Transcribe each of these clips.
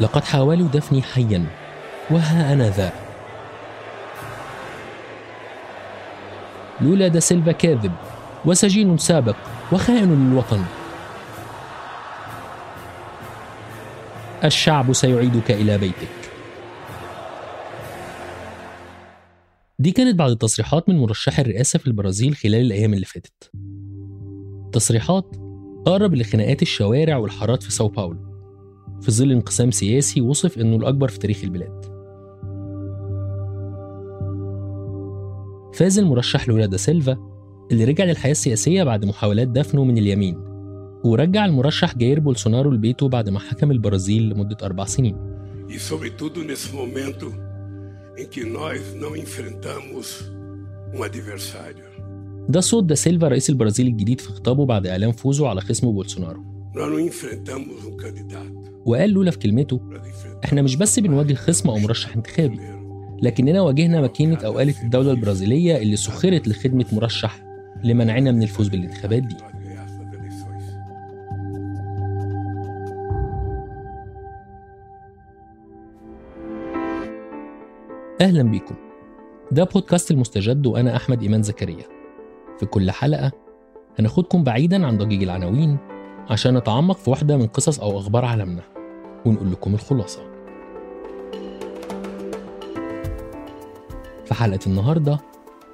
لقد حاولوا دفني حيا وها أنا ذا. لولا دا سيلفا كاذب وسجين سابق وخائن للوطن الشعب سيعيدك إلى بيتك. دي كانت بعد تصريحات من مرشح الرئاسة في البرازيل خلال الأيام اللي فاتت. تصريحات أقرب لخناقات الشوارع والحارات في ساو باولو. في ظل انقسام سياسي وصف إنه الأكبر في تاريخ البلاد. فاز المرشح لولا دا سيلفا اللي رجع للحياة السياسية بعد محاولات دفنه من اليمين ورجع المرشح جاير بولسونارو لبيته بعد ما حكم البرازيل لمدة أربع سنين. E sobretudo nesse momento em que nós não enfrentamos um adversário. ده صوت دا سيلفا رئيس البرازيل الجديد في خطابه بعد إعلان فوزه على خصمه بولسونارو Nós não enfrentamos um candidato. وقال لولا في كلمته إحنا مش بس بنواجه خصم أو مرشح انتخابي لكننا واجهنا ماكينة أو آلة الدولة البرازيلية اللي سخرت لخدمة مرشح لمنعنا من الفوز بالانتخابات دي. أهلا بيكم. ده بودكاست المستجد وأنا أحمد إيمان زكريا. في كل حلقة هناخدكم بعيدا عن ضجيج العناوين عشان نتعمق في واحدة من قصص أو أخبار عالمنا. ونقول لكم الخلاصة. في حلقة النهاردة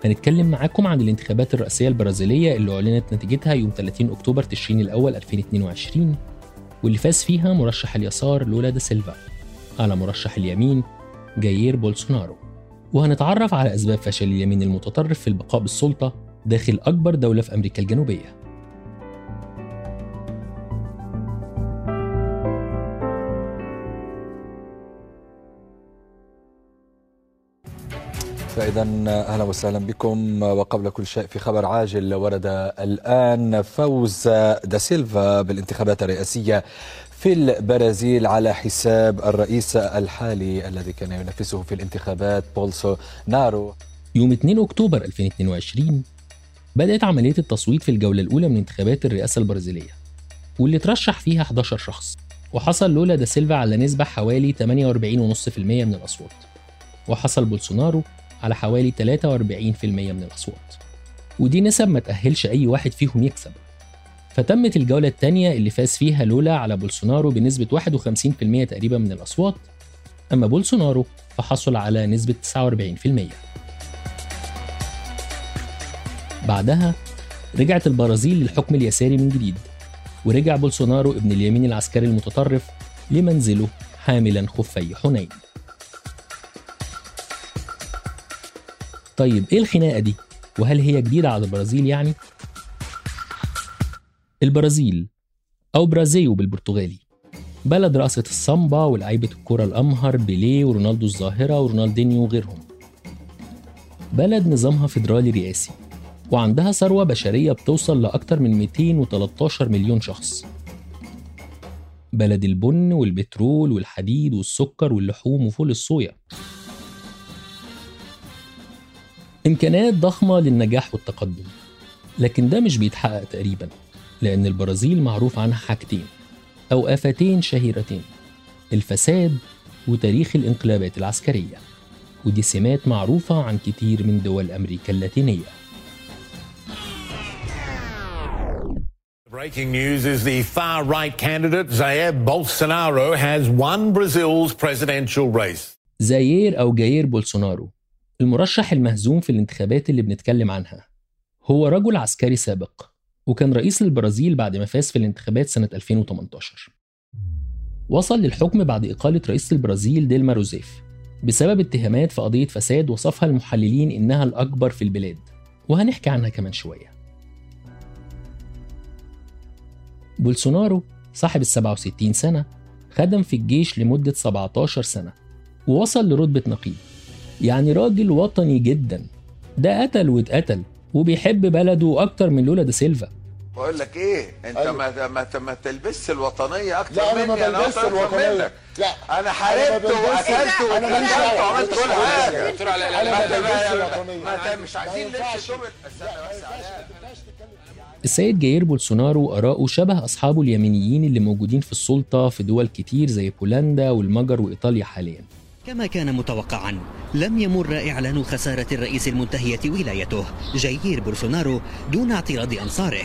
هنتكلم معاكم عن الانتخابات الرئاسية البرازيلية اللي أعلنت نتيجتها يوم 30 أكتوبر تشرين الأول 2022 واللي فاز فيها مرشح اليسار لولا دا سيلفا على مرشح اليمين جايير بولسونارو. وهنتعرف على أسباب فشل اليمين المتطرف في البقاء بالسلطة داخل أكبر دولة في أمريكا الجنوبية. فإذا أهلا وسهلا بكم. وقبل كل شيء في خبر عاجل ورد الآن. فوز داسيلفا بالانتخابات الرئاسية في البرازيل على حساب الرئيس الحالي الذي كان ينافسه في الانتخابات بولسونارو. يوم 2 أكتوبر 2022 بدأت عملية التصويت في الجولة الأولى من انتخابات الرئاسة البرازيلية واللي ترشح فيها 11 شخص. وحصل لولا دا سيلفا على نسبة حوالي 48.5% من الأصوات. وحصل بولسونارو على حوالي 43% من الأصوات. ودي نسب ما تأهلش أي واحد فيهم يكسب. فتمت الجولة الثانية اللي فاز فيها لولا على بولسونارو بنسبة 51% تقريبا من الأصوات. أما بولسونارو فحصل على نسبة 49% بعدها رجعت البرازيل للحكم اليساري من جديد ورجع بولسونارو ابن اليمين العسكري المتطرف لمنزله حاملا خفي حنين. طيب إيه الخناقة دي؟ وهل هي جديدة على البرازيل يعني؟ البرازيل أو برازيو بالبرتغالي. بلد رقصة السامبا ولاعيبة الكرة الأمهر بيليه ورونالدو الظاهرة ورونالدينيو وغيرهم. بلد نظامها فيدرالي رئاسي وعندها ثروة بشرية بتوصل لأكتر من 213 مليون شخص. بلد البن والبترول والحديد والسكر واللحوم وفول الصويا. إمكانيات ضخمة للنجاح والتقدم. لكن ده مش بيتحقق تقريبا لأن البرازيل معروف عنها حاجتين أو آفتين شهيرتين الفساد وتاريخ الانقلابات العسكرية. ودي سمات معروفة عن كتير من دول أمريكا اللاتينية. Breaking news is the far right candidate Jair Bolsonaro has won Brazil's presidential race. زاير أو جاير بولسونارو المرشح المهزوم في الانتخابات اللي بنتكلم عنها هو رجل عسكري سابق وكان رئيس البرازيل بعد ما فاز في الانتخابات سنة 2018 وصل للحكم بعد إقالة رئيس البرازيل ديلما روزيف بسبب اتهامات في قضية فساد وصفها المحللين إنها الأكبر في البلاد وهنحكي عنها كمان شوية. بولسونارو صاحب ال 67 سنة خدم في الجيش لمدة 17 سنة ووصل لرتبة نقيب. يعني راجل وطني جدا. ده قتل واتقتل وبيحب بلده أكتر من لولا دا سيلفا. بقول لك إيه أنت أيوة. ما ما ما تلبسش الوطنية أكتر لا أنا ما مني أنا بلبسش أكتر الوطنية. لا. أنا حاربت واتكلمت دعوة. وعملت كل حاجة. ما ما بلبسش ما- الوطنية. ما- مش عايزين. لبس. السيد جاير بولسونارو آراءه شبه أصحابه اليمينيين اللي موجودين في السلطة في دول كتير زي بولندا والمجر وإيطاليا حاليا. كما كان متوقعا. لم يمر إعلان خسارة الرئيس المنتهية ولايته جايير بولسونارو دون اعتراض أنصاره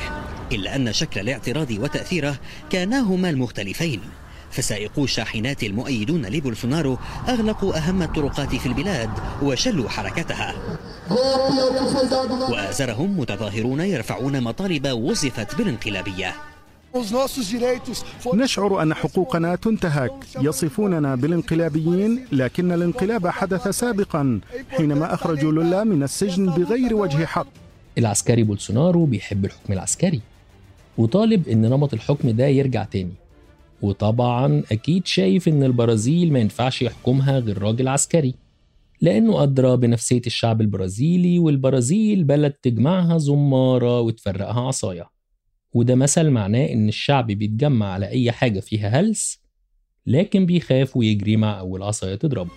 إلا أن شكل الاعتراض وتأثيره كاناهما المختلفين. فسائقو الشاحنات المؤيدون لبولسونارو أغلقوا أهم الطرقات في البلاد وشلوا حركتها. وآزرهم متظاهرون يرفعون مطالب وصفت بالانقلابية. نشعر أن حقوقنا تنتهك. يصفوننا بالانقلابيين لكن الانقلاب حدث سابقا حينما أخرجوا لولا من السجن بغير وجه حق. العسكري بولسونارو بيحب الحكم العسكري. وطالب إن نمط الحكم ده يرجع تاني. وطبعا أكيد شايف إن البرازيل ما ينفعش يحكمها غير راجل عسكري. لأنه أدرى بنفسية الشعب البرازيلي والبرازيل بلد تجمعها زمارة وتفرقها عصاية. وده مثل معناه إن الشعب بيتجمع على أي حاجة فيها هلس لكن بيخاف ويجري مع أول عصاية تضربه.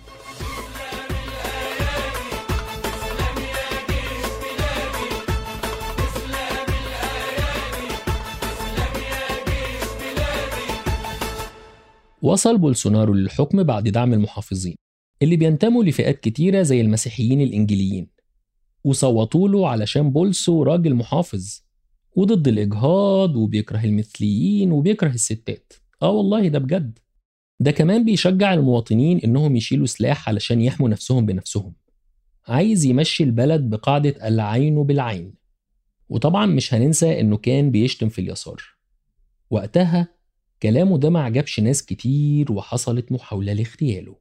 وصل بولسونارو للحكم بعد دعم المحافظين اللي بينتموا لفئات كتيرة زي المسيحيين الإنجيليين وصوتوا له علشان بولسو راجل محافظ. وضد الإجهاض وبيكره المثليين وبيكره الستات. آه والله ده بجد. ده كمان بيشجع المواطنين إنهم يشيلوا سلاح علشان يحموا نفسهم بنفسهم. عايز يمشي البلد بقاعدة العين بالعين. وطبعا مش هننسى إنه كان بيشتم في اليسار. وقتها كلامه ده ما عجبش ناس كتير وحصلت محاولة لاغتياله.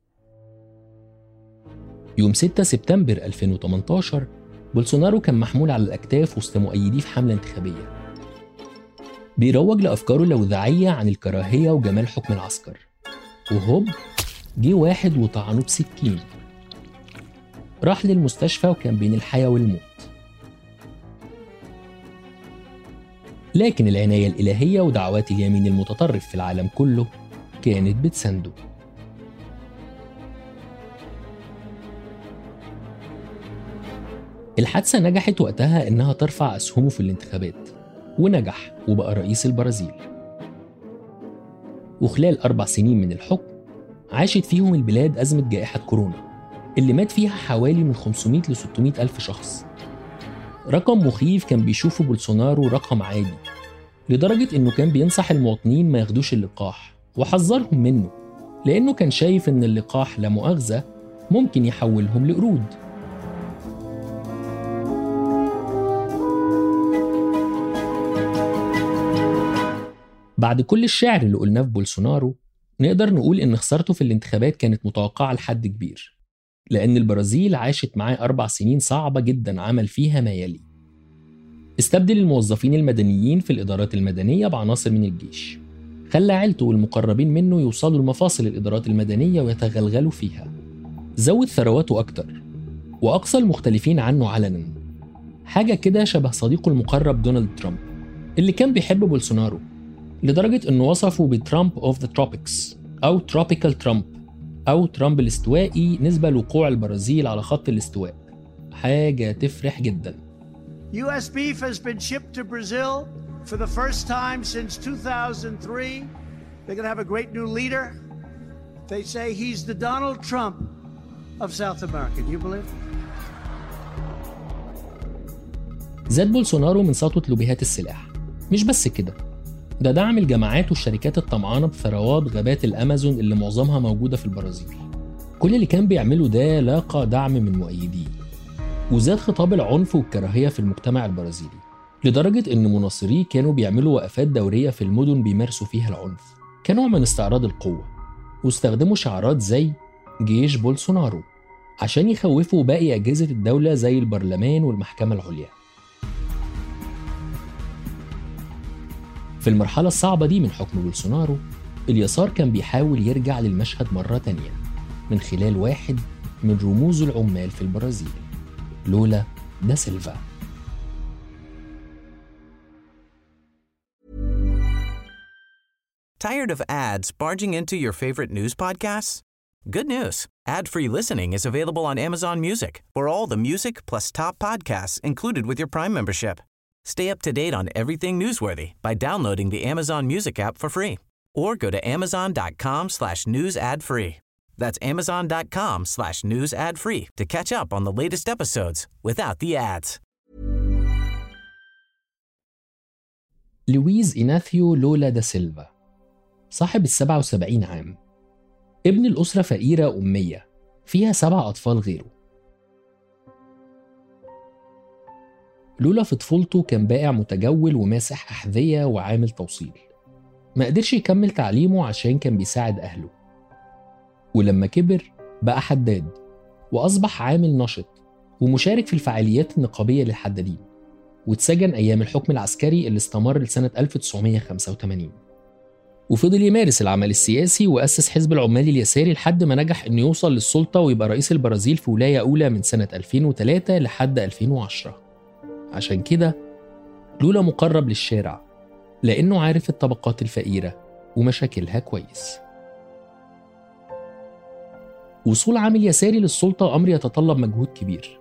يوم 6 سبتمبر 2018 بولسونارو كان محمول على الأكتاف وسط مؤيديه في حملة انتخابية. بيروج لأفكاره اللوذعية عن الكراهية وجمال حكم العسكر. وهوب جه واحد وطعنه بسكين. راح للمستشفى وكان بين الحياة والموت. لكن العناية الإلهية ودعوات اليمين المتطرف في العالم كله كانت بتسنده. الحادثة نجحت وقتها إنها ترفع أسهمه في الانتخابات ونجح وبقى رئيس البرازيل. وخلال أربع سنين من الحكم عاشت فيهم البلاد أزمة جائحة كورونا اللي مات فيها حوالي من 500 ل 600 ألف شخص. رقم مخيف كان بيشوفه بولسونارو رقم عادي لدرجة إنه كان بينصح المواطنين ما ياخدوش اللقاح وحذرهم منه لأنه كان شايف إن اللقاح لا مؤاخذة ممكن يحولهم لقرود. بعد كل الشعر اللي قلناه في بولسونارو نقدر نقول إن خسارته في الانتخابات كانت متوقعة لحد كبير لأن البرازيل عاشت معاه أربع سنين صعبة جدا عمل فيها ما يلي. استبدل الموظفين المدنيين في الإدارات المدنية بعناصر من الجيش. خلى عيلته والمقربين منه يوصلوا لمفاصل الإدارات المدنية ويتغلغلوا فيها. زود ثرواته أكتر وأقصى المختلفين عنه علنا. حاجة كده شبه صديقه المقرب دونالد ترامب اللي كان بيحب بولسونارو. لدرجة إنه وصفه بترامب of the Tropics أو تروبيكال ترامب أو ترامب الاستوائي نسبة لوقوع البرازيل على خط الاستواء حاجة تفرح جدا U.S. beef has been shipped to Brazil for the first time since 2003. They're going to have a great new leader. They say he's the Donald Trump of South America. Do you believe? زاد بولسونارو من سطوة لوبيهات السلاح مش بس كده ده دعم الجماعات والشركات الطمعانة بثروات غابات الأمازون اللي معظمها موجودة في البرازيل. كل اللي كان بيعمله ده لاقى دعم من مؤيديه وزاد خطاب العنف والكراهية في المجتمع البرازيلي لدرجة إن مناصريه كانوا بيعملوا وقفات دورية في المدن بيمارسوا فيها العنف. كنوع من استعراض القوة واستخدموا شعارات زي جيش بولسونارو عشان يخوفوا باقي أجهزة الدولة زي البرلمان والمحكمة العليا. في المرحلة الصعبة دي من حكم بولسونارو اليسار كان بيحاول يرجع للمشهد مرة تانية من خلال واحد من رموز العمال في البرازيل لولا دا سيلفا Tired of ads barging into your favorite news podcasts? Good news. Ad-free listening is available on Amazon Music for all the music plus top podcasts included with your Prime membership. Stay up to date on everything newsworthy by downloading the Amazon Music app for free or go to amazon.com slash news ad free. That's amazon.com slash news ad free to catch up on the latest episodes without the ads. لويز إيناثيو لولا دا سيلفا صاحب السبعة وسبعين عام ابن الأسرة فقيرة أمية فيها سبع أطفال غيره لولا في طفولته كان بائع متجول وماسح أحذية وعامل توصيل. ما قدرش يكمل تعليمه عشان كان بيساعد أهله. ولما كبر بقى حداد وأصبح عامل نشط ومشارك في الفعاليات النقابية للحدادين واتسجن أيام الحكم العسكري اللي استمر لسنة 1985 وفضل يمارس العمل السياسي وأسس حزب العمال اليساري لحد ما نجح إنه يوصل للسلطة ويبقى رئيس البرازيل في ولاية أولى من سنة 2003 لحد 2010 عشان كده لولا مقرب للشارع لأنه عارف الطبقات الفقيرة ومشاكلها كويس. وصول عامل يساري للسلطة أمر يتطلب مجهود كبير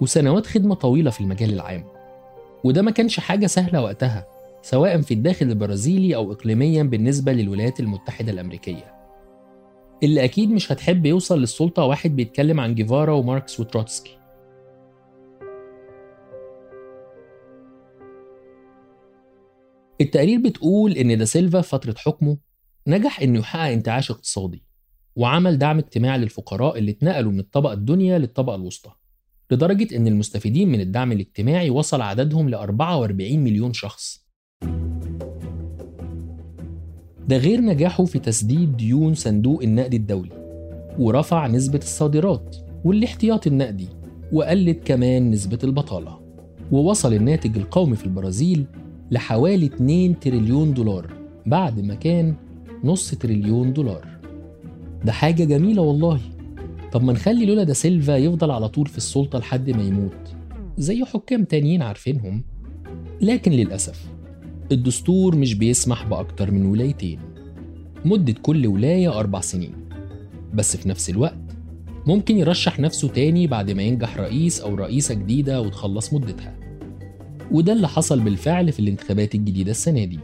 وسنوات خدمة طويلة في المجال العام. وده ما كانش حاجة سهلة وقتها سواء في الداخل البرازيلي أو إقليميا بالنسبة للولايات المتحدة الأمريكية. اللي أكيد مش هتحب يوصل للسلطة واحد بيتكلم عن جيفارا وماركس وتروتسكي. التقارير بتقول إن دا سيلفا في فترة حكمه نجح إنه يحقق انتعاش اقتصادي وعمل دعم اجتماعي للفقراء اللي اتنقلوا من الطبقة الدنيا للطبقة الوسطى لدرجة إن المستفيدين من الدعم الاجتماعي وصل عددهم ل 44 مليون شخص. ده غير نجاحه في تسديد ديون صندوق النقد الدولي ورفع نسبة الصادرات والاحتياط النقدي وقلت كمان نسبة البطالة ووصل الناتج القومي في البرازيل لحوالي 2 تريليون دولار بعد ما كان نص تريليون دولار. ده حاجة جميلة والله. طب ما نخلي لولا دا سيلفا يفضل على طول في السلطة لحد ما يموت. زي حكام تانيين عارفينهم. لكن للأسف الدستور مش بيسمح بأكتر من ولايتين. مدة كل ولاية أربع سنين. بس في نفس الوقت ممكن يرشح نفسه تاني بعد ما ينجح رئيس أو رئيسة جديدة وتخلص مدتها. وده اللي حصل بالفعل في الانتخابات الجديدة السنة دي.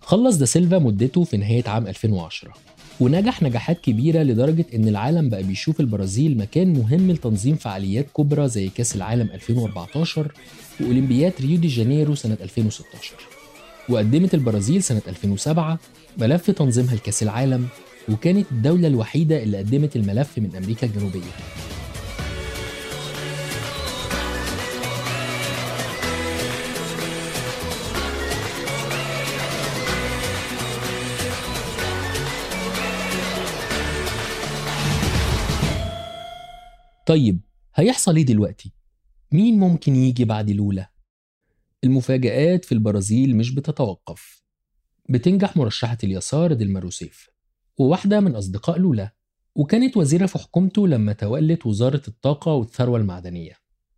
خلص دا سيلفا مدته في نهاية عام 2010 ونجح نجاحات كبيرة لدرجة إن العالم بقى بيشوف البرازيل مكان مهم لتنظيم فعاليات كبرى زي كأس العالم 2014 وأولمبياد ريو دي جانيرو سنة 2016 وقدمت البرازيل سنة 2007 ملف تنظيمها لكأس العالم وكانت الدولة الوحيدة اللي قدمت الملف من أمريكا الجنوبية طيب هيحصل إيه دلوقتي؟ مين ممكن يجي بعد لولا؟ المفاجآت في البرازيل مش بتتوقف بتنجح مرشحة اليسار ديلما روسيف وواحدة من أصدقاء لولا وكانت وزيرة في حكومته لما تولت وزارة الطاقة والثروة المعدنية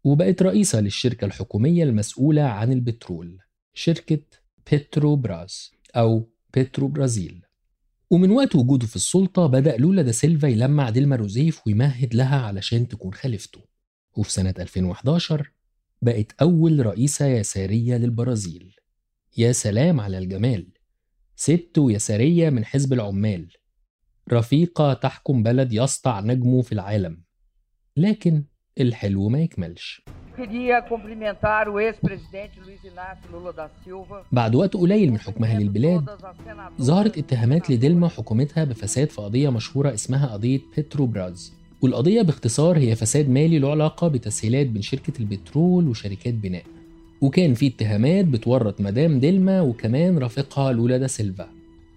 وبقت رئيسة للشركة الحكومية المسؤولة عن البترول شركة بيتروبراز أو بيترو برازيل ومن وقت وجوده في السلطة بدأ لولا دا سيلفا يلمع ديلما روزيف ويمهد لها علشان تكون خليفته. وفي سنة 2011 بقت أول رئيسة يسارية للبرازيل. يا سلام على الجمال! ست يسارية من حزب العمال. رفيقة تحكم بلد يسطع نجمه في العالم لكن الحلو ما يكملش. بعد وقت قليل من حكمها للبلاد ظهرت اتهامات لديلما وحكومتها بفساد في قضية مشهورة اسمها قضية بيتروبراز والقضية باختصار هي فساد مالي له علاقة بتسهيلات بين شركة البترول وشركات بناء. وكان في اتهامات بتورط مدام ديلما وكمان رفيقها لولا دا سيلفا.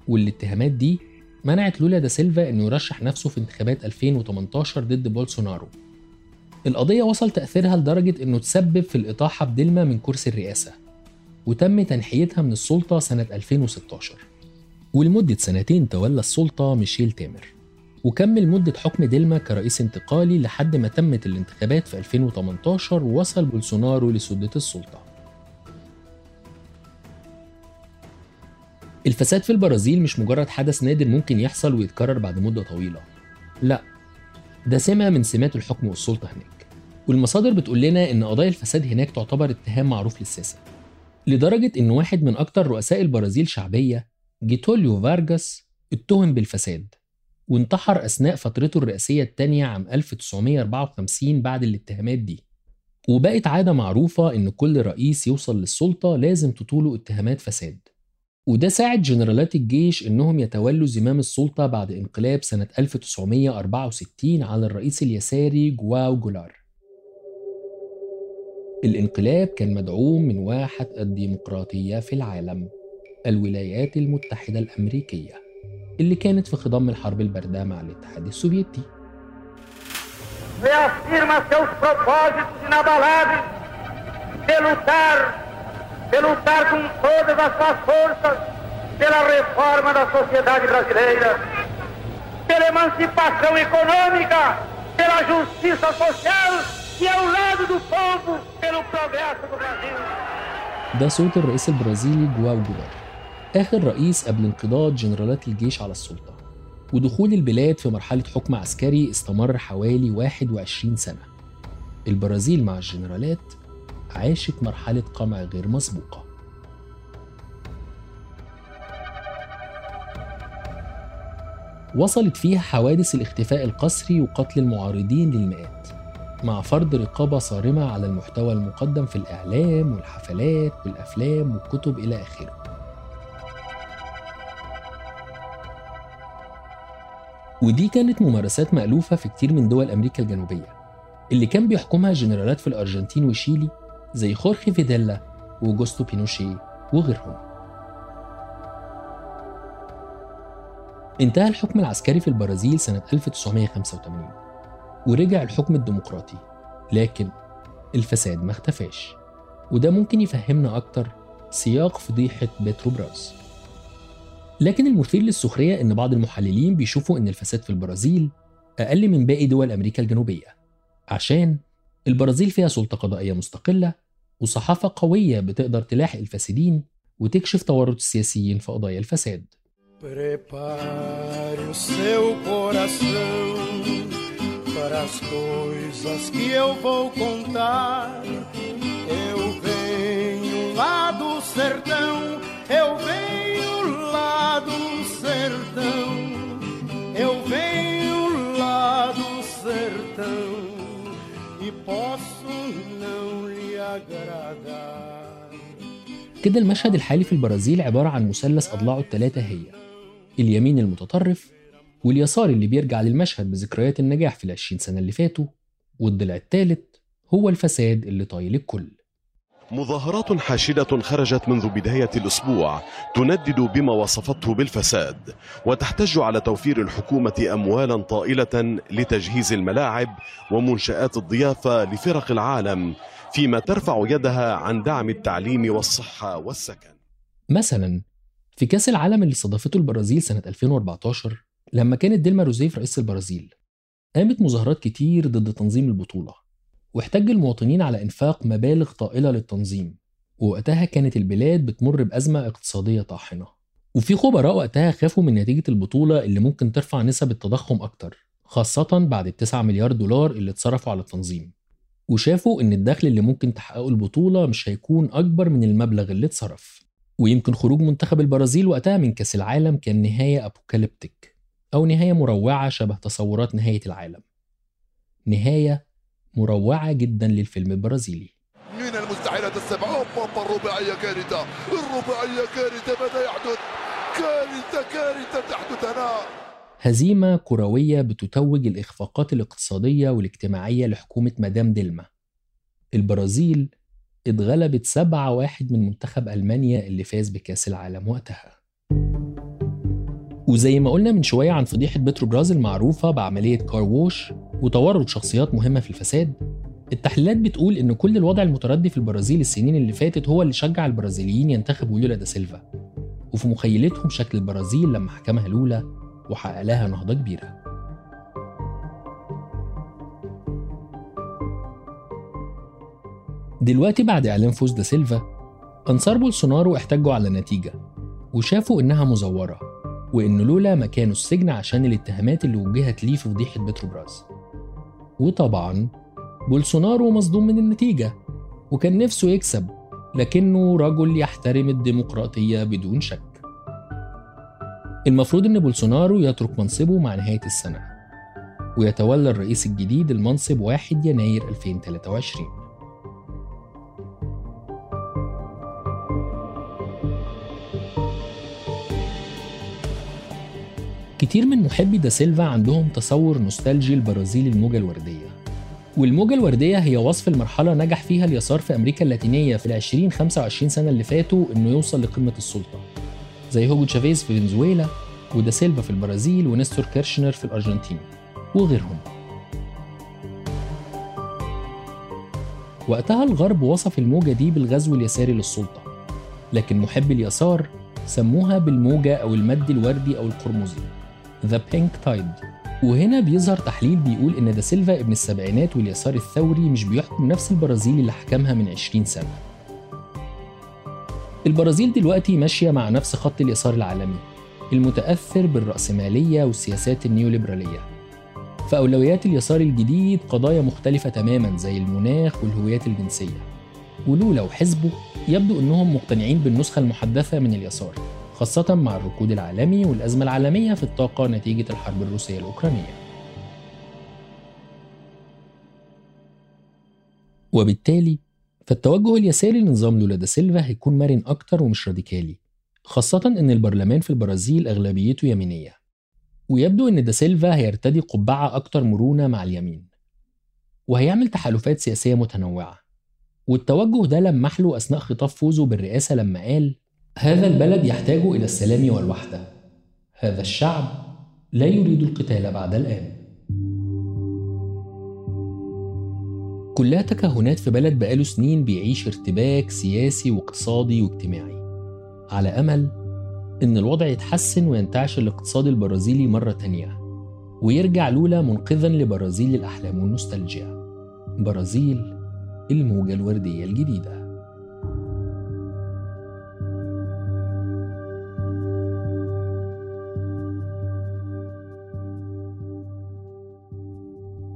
والاتهامات دي منعت لولا دا سيلفا إنه يرشح نفسه في انتخابات 2018 ضد بولسونارو. القضية وصل تأثيرها لدرجة إنه تسبب في الإطاحة بديلما من كرسي الرئاسة وتم تنحيتها من السلطة سنة 2016 ولمدة سنتين تولى السلطة ميشيل تامر وكمل مدة حكم ديلما كرئيس انتقالي لحد ما تمت الانتخابات في 2018 ووصل بولسونارو لسدة السلطة. الفساد في البرازيل مش مجرد حدث نادر ممكن يحصل ويتكرر بعد مدة طويلة. لا ده سمة من سمات الحكم والسلطة هناك والمصادر بتقول لنا إن قضايا الفساد هناك تعتبر اتهام معروف للساسة لدرجة إن واحد من أكتر رؤساء البرازيل شعبية جيتوليو فارجاس اتهم بالفساد وانتحر أثناء فترته الرئاسية الثانية عام 1954 بعد الاتهامات دي. وبقت عادة معروفة إن كل رئيس يوصل للسلطة لازم تطوله اتهامات فساد. وده ساعد جنرالات الجيش إنهم يتولوا زمام السلطة بعد انقلاب سنة 1964 على الرئيس اليساري جواو جولارت. الانقلاب كان مدعوم من واحة الديمقراطية في العالم الولايات المتحدة الأمريكية اللي كانت في خضم الحرب الباردة مع الاتحاد السوفيتي. reafirma seus propósitos inabaláveis de lutar, de lutar com todas as suas forças pela reforma da sociedade brasileira, pela emancipação econômica, pela justiça social e ao lado do povo pelo progresso do Brasil. ده صوت الرئيس البرازيلي جواو جولار آخر رئيس قبل انقضاض جنرالات الجيش على السلطة ودخول البلاد في مرحلة حكم عسكري استمر حوالي 21 سنة البرازيل مع الجنرالات عاشت مرحلة قمع غير مسبوقة. وصلت فيها حوادث الاختفاء القسري وقتل المعارضين للمئات مع فرض رقابة صارمة على المحتوى المقدم في الإعلام والحفلات والأفلام والكتب إلى آخره. ودي كانت ممارسات مألوفة في كتير من دول أمريكا الجنوبية اللي كان بيحكمها جنرالات في الأرجنتين وشيلي زي خورخي فيديلا وأوجوستو بينوشي وغيرهم. انتهى الحكم العسكري في البرازيل سنة 1985 ورجع الحكم الديمقراطي لكن الفساد ما اختفاش وده ممكن يفهمنا أكتر سياق فضيحة بيتروبراس لكن المثير للسخرية إن بعض المحللين بيشوفوا إن الفساد في البرازيل أقل من باقي دول أمريكا الجنوبية عشان البرازيل فيها سلطة قضائية مستقلة وصحافة قوية بتقدر تلاحق الفاسدين وتكشف تورط السياسيين في قضايا الفساد. كده المشهد الحالي في البرازيل عبارة عن مثلث أضلاعه الثلاثة هي اليمين المتطرف واليسار اللي بيرجع للمشهد بذكريات النجاح في العشرين سنة اللي فاتوا والضلع الثالث هو الفساد اللي طايل الكل. مظاهرات حاشدة خرجت منذ بداية الأسبوع تندد بما وصفته بالفساد وتحتج على توفير الحكومة أموالا طائلة لتجهيز الملاعب ومنشآت الضيافة لفرق العالم فيما ترفع يدها عن دعم التعليم والصحة والسكن. مثلا في كأس العالم اللي استضافته البرازيل سنة 2014 لما كانت ديلما روزيف رئيس البرازيل قامت مظاهرات كتير ضد تنظيم البطولة واحتج المواطنين على إنفاق مبالغ طائلة للتنظيم ووقتها كانت البلاد بتمر بأزمة اقتصادية طاحنة. وفي خبراء وقتها خافوا من نتيجة البطولة اللي ممكن ترفع نسب التضخم أكتر خاصة بعد التسعة مليار دولار اللي اتصرفوا على التنظيم. وشافوا إن الدخل اللي ممكن تحققه البطولة مش هيكون أكبر من المبلغ اللي اتصرف. ويمكن خروج منتخب البرازيل وقتها من كأس العالم كان نهاية أبوكاليبتيك أو نهاية مروعة شبه تصورات نهاية العالم. نهاية مروعة جدا للفيلم البرازيلي. من المستحيلات السبعة أوبا الرباعية كارثة. الرباعية كارثة. ماذا يحدث؟ كارثة كارثة تحدث هنا هزيمة كروية بتتوج الإخفاقات الاقتصادية والاجتماعية لحكومة مدام ديلما البرازيل اتغلبت 7-1 من منتخب ألمانيا اللي فاز بكأس العالم وقتها. وزي ما قلنا من شوية عن فضيحة بتروبراز المعروفة بعملية Car Wash وتورط شخصيات مهمة في الفساد التحليلات بتقول إن كل الوضع المتردي في البرازيل السنين اللي فاتت هو اللي شجع البرازيليين ينتخبوا لولا دا سيلفا. وفي مخيلتهم شكل البرازيل لما حكمها لولا وحقق لها نهضة كبيرة. دلوقتي بعد إعلان فوز دا سيلفا أنصار بولسونارو احتجوا على النتيجة وشافوا إنها مزورة وإن لولا مكانه السجن عشان الاتهامات اللي وجهت ليه في فضيحة بتروبراز وطبعا بولسونارو مصدوم من النتيجة وكان نفسه يكسب لكنه رجل يحترم الديمقراطية بدون شك. المفروض إن بولسونارو يترك منصبه مع نهاية السنة ويتولى الرئيس الجديد المنصب 1 يناير 2023 كتير من محبي دا سيلفا عندهم تصور نوستالجي البرازيل الموجة الوردية والموجة الوردية هي وصف لمرحلة نجح فيها اليسار في أمريكا اللاتينية في ال 20 25 سنة اللي فاتوا إنه يوصل لقمة السلطة. زي هوجو تشافيز في فنزويلا ودا سيلفا في البرازيل ونيستور كيرشنر في الأرجنتين وغيرهم. وقتها الغرب وصف الموجة دي بالغزو اليساري للسلطة لكن محبي اليسار سموها بالموجة أو المد الوردي أو القرمزي The Pink Tide. وهنا بيظهر تحليل بيقول إن دا سيلفا ابن السبعينات واليسار الثوري مش بيحكم نفس البرازيل اللي حكمها من 20 سنة. البرازيل دلوقتي ماشية مع نفس خط اليسار العالمي المتأثر بالرأسمالية والسياسات النيوليبرالية. فأولويات اليسار الجديد قضايا مختلفة تماما زي المناخ والهويات الجنسية. ولولا وحزبه يبدو أنهم مقتنعين بالنسخة المحدثة من اليسار خاصة مع الركود العالمي والأزمة العالمية في الطاقة نتيجة الحرب الروسية الأوكرانية. وبالتالي فالتوجه اليساري لنظام لولا دا سيلفا هيكون مرن أكتر ومش راديكالي خاصة إن البرلمان في البرازيل أغلبيته يمينية ويبدو إن دا سيلفا هيرتدي قبعة أكتر مرونة مع اليمين وهيعمل تحالفات سياسية متنوعة والتوجه ده لمح له أثناء خطاب فوزه بالرئاسة لما قال هذا البلد يحتاج إلى السلام والوحدة هذا الشعب لا يريد القتال بعد الآن. كلها تكهنات في بلد بقاله سنين بيعيش ارتباك سياسي واقتصادي واجتماعي. على أمل إن الوضع يتحسن وينتعش الاقتصاد البرازيلي مرة تانية ويرجع لولا منقذا لبرازيل الأحلام والنوستالجيا. برازيل الموجة الوردية الجديدة.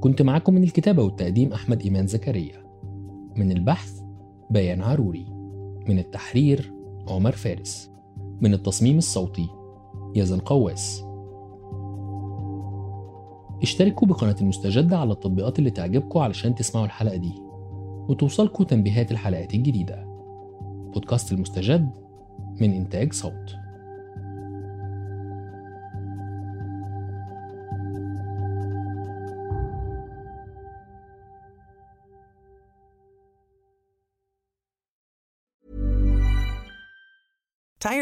كنت معاكم من الكتابة والتقديم أحمد إيمان زكريا. من البحث بيان عروري. من التحرير عمر فارس. من التصميم الصوتي يزن قواس. اشتركوا بقناة المستجدة على التطبيقات اللي تعجبكم علشان تسمعوا الحلقة دي. وتوصلكوا تنبيهات الحلقات الجديدة. بودكاست المستجد من إنتاج صوت.